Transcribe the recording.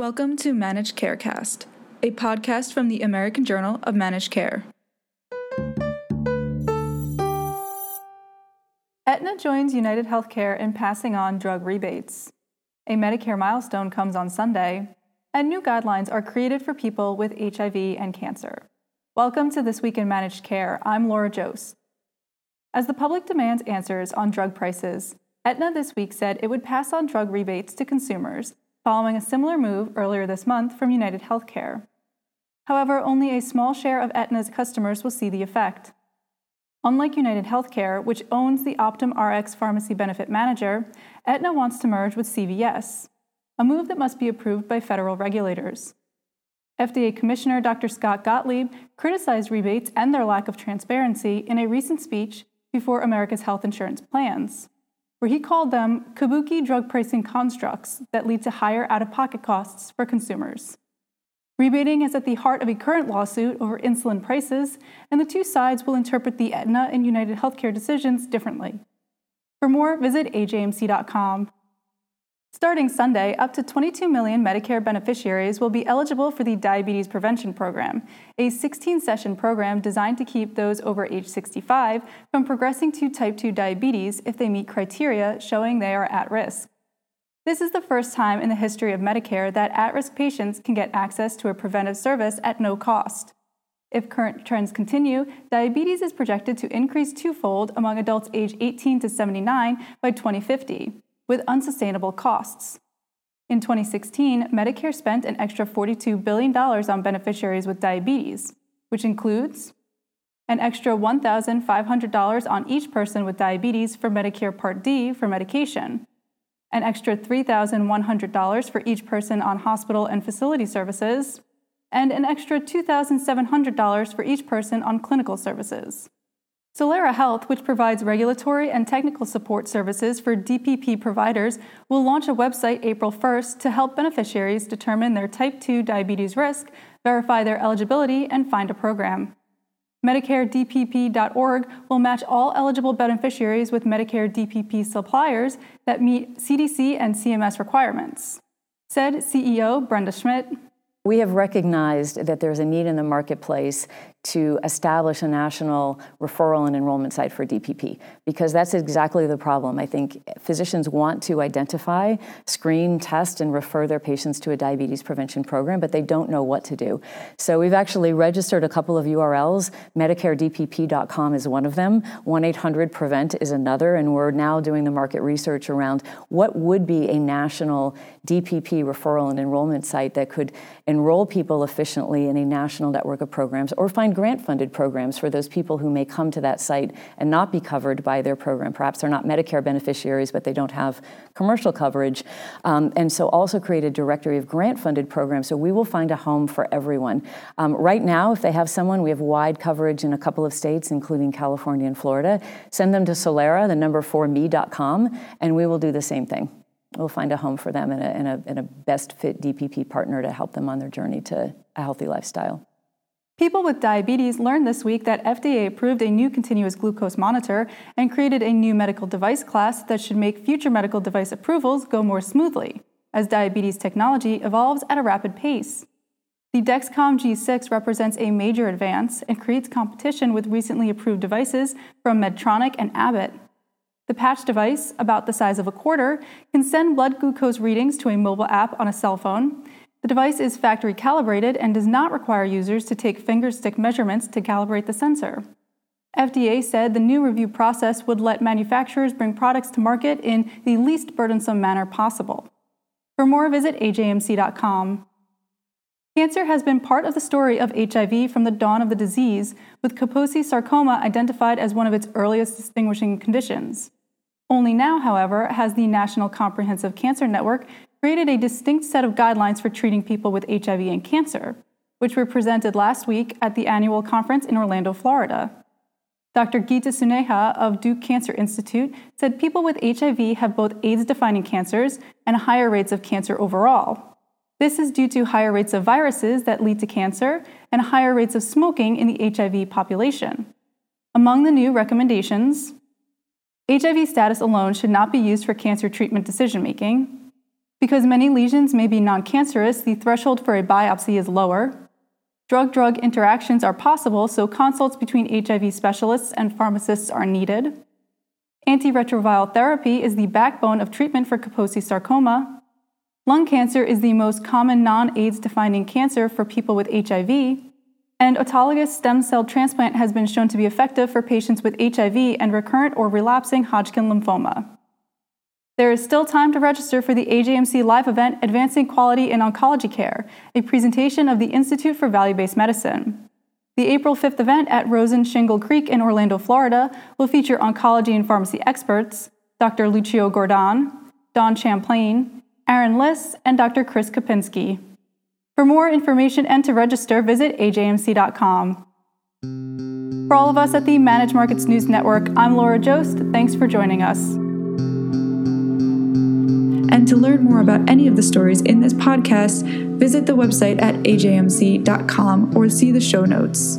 Welcome to Managed Carecast, a podcast from the American Journal of Managed Care. Aetna joins United Healthcare in passing on drug rebates. A Medicare milestone comes on Sunday, and new guidelines are created for people with HIV and cancer. Welcome to This Week in Managed Care. I'm Laura Joszt. As the public demands answers on drug prices, Aetna this week said it would pass on drug rebates to consumers following a similar move earlier this month from United Healthcare. However, only a small share of Aetna's customers will see the effect. Unlike United Healthcare, which owns the Optum Rx Pharmacy Benefit Manager, Aetna wants to merge with CVS, a move that must be approved by federal regulators. FDA Commissioner Dr. Scott Gottlieb criticized rebates and their lack of transparency in a recent speech before America's health insurance plans where he called them kabuki drug pricing constructs that lead to higher out of pocket costs for consumers. Rebating is at the heart of a current lawsuit over insulin prices, and the two sides will interpret the Aetna and United Healthcare decisions differently. For more, visit ajmc.com. Starting Sunday, up to 22 million Medicare beneficiaries will be eligible for the Diabetes Prevention Program, a 16 session program designed to keep those over age 65 from progressing to type 2 diabetes if they meet criteria showing they are at risk. This is the first time in the history of Medicare that at risk patients can get access to a preventive service at no cost. If current trends continue, diabetes is projected to increase twofold among adults age 18 to 79 by 2050 with unsustainable costs. In 2016, Medicare spent an extra $42 billion on beneficiaries with diabetes, which includes an extra $1,500 on each person with diabetes for Medicare Part D for medication, an extra $3,100 for each person on hospital and facility services, and an extra $2,700 for each person on clinical services. Solera Health, which provides regulatory and technical support services for DPP providers, will launch a website April 1st to help beneficiaries determine their type 2 diabetes risk, verify their eligibility, and find a program. MedicareDPP.org will match all eligible beneficiaries with Medicare DPP suppliers that meet CDC and CMS requirements, said CEO Brenda Schmidt. We have recognized that there's a need in the marketplace to establish a national referral and enrollment site for DPP because that's exactly the problem. I think physicians want to identify, screen, test, and refer their patients to a diabetes prevention program, but they don't know what to do. So we've actually registered a couple of URLs. MedicareDPP.com is one of them, 1 800 PREVENT is another, and we're now doing the market research around what would be a national DPP referral and enrollment site that could enroll people efficiently in a national network of programs or find grant funded programs for those people who may come to that site and not be covered by their program. Perhaps they're not Medicare beneficiaries, but they don't have commercial coverage. Um, and so also create a directory of grant funded programs so we will find a home for everyone. Um, right now, if they have someone, we have wide coverage in a couple of states, including California and Florida. Send them to Solera, the number 4me.com, and we will do the same thing we'll find a home for them and a, and, a, and a, best fit DPP partner to help them on their journey to a healthy lifestyle. People with diabetes learned this week that FDA approved a new continuous glucose monitor and created a new medical device class that should make future medical device approvals go more smoothly, as diabetes technology evolves at a rapid pace. The Dexcom G6 represents a major advance and creates competition with recently approved devices from Medtronic and Abbott. The patch device, about the size of a quarter, can send blood glucose readings to a mobile app on a cell phone the device is factory calibrated and does not require users to take finger stick measurements to calibrate the sensor. FDA said the new review process would let manufacturers bring products to market in the least burdensome manner possible. For more, visit ajmc.com. Cancer has been part of the story of HIV from the dawn of the disease, with Kaposi sarcoma identified as one of its earliest distinguishing conditions. Only now, however, has the National Comprehensive Cancer Network created a distinct set of guidelines for treating people with HIV and cancer, which were presented last week at the annual conference in Orlando, Florida. Dr. Gita Suneja of Duke Cancer Institute said people with HIV have both AIDS defining cancers and higher rates of cancer overall. This is due to higher rates of viruses that lead to cancer and higher rates of smoking in the HIV population. Among the new recommendations, HIV status alone should not be used for cancer treatment decision making. Because many lesions may be non cancerous, the threshold for a biopsy is lower. Drug drug interactions are possible, so consults between HIV specialists and pharmacists are needed. Antiretroviral therapy is the backbone of treatment for Kaposi sarcoma. Lung cancer is the most common non AIDS defining cancer for people with HIV, and autologous stem cell transplant has been shown to be effective for patients with HIV and recurrent or relapsing Hodgkin lymphoma. There is still time to register for the AJMC live event Advancing Quality in Oncology Care, a presentation of the Institute for Value Based Medicine. The April 5th event at Rosen Shingle Creek in Orlando, Florida, will feature oncology and pharmacy experts Dr. Lucio Gordan, Don Champlain, Aaron Liss, and Dr. Chris Kopinski. For more information and to register, visit ajmc.com. For all of us at the Managed Markets News Network, I'm Laura Joszt. Thanks for joining us. And to learn more about any of the stories in this podcast, visit the website at ajmc.com or see the show notes.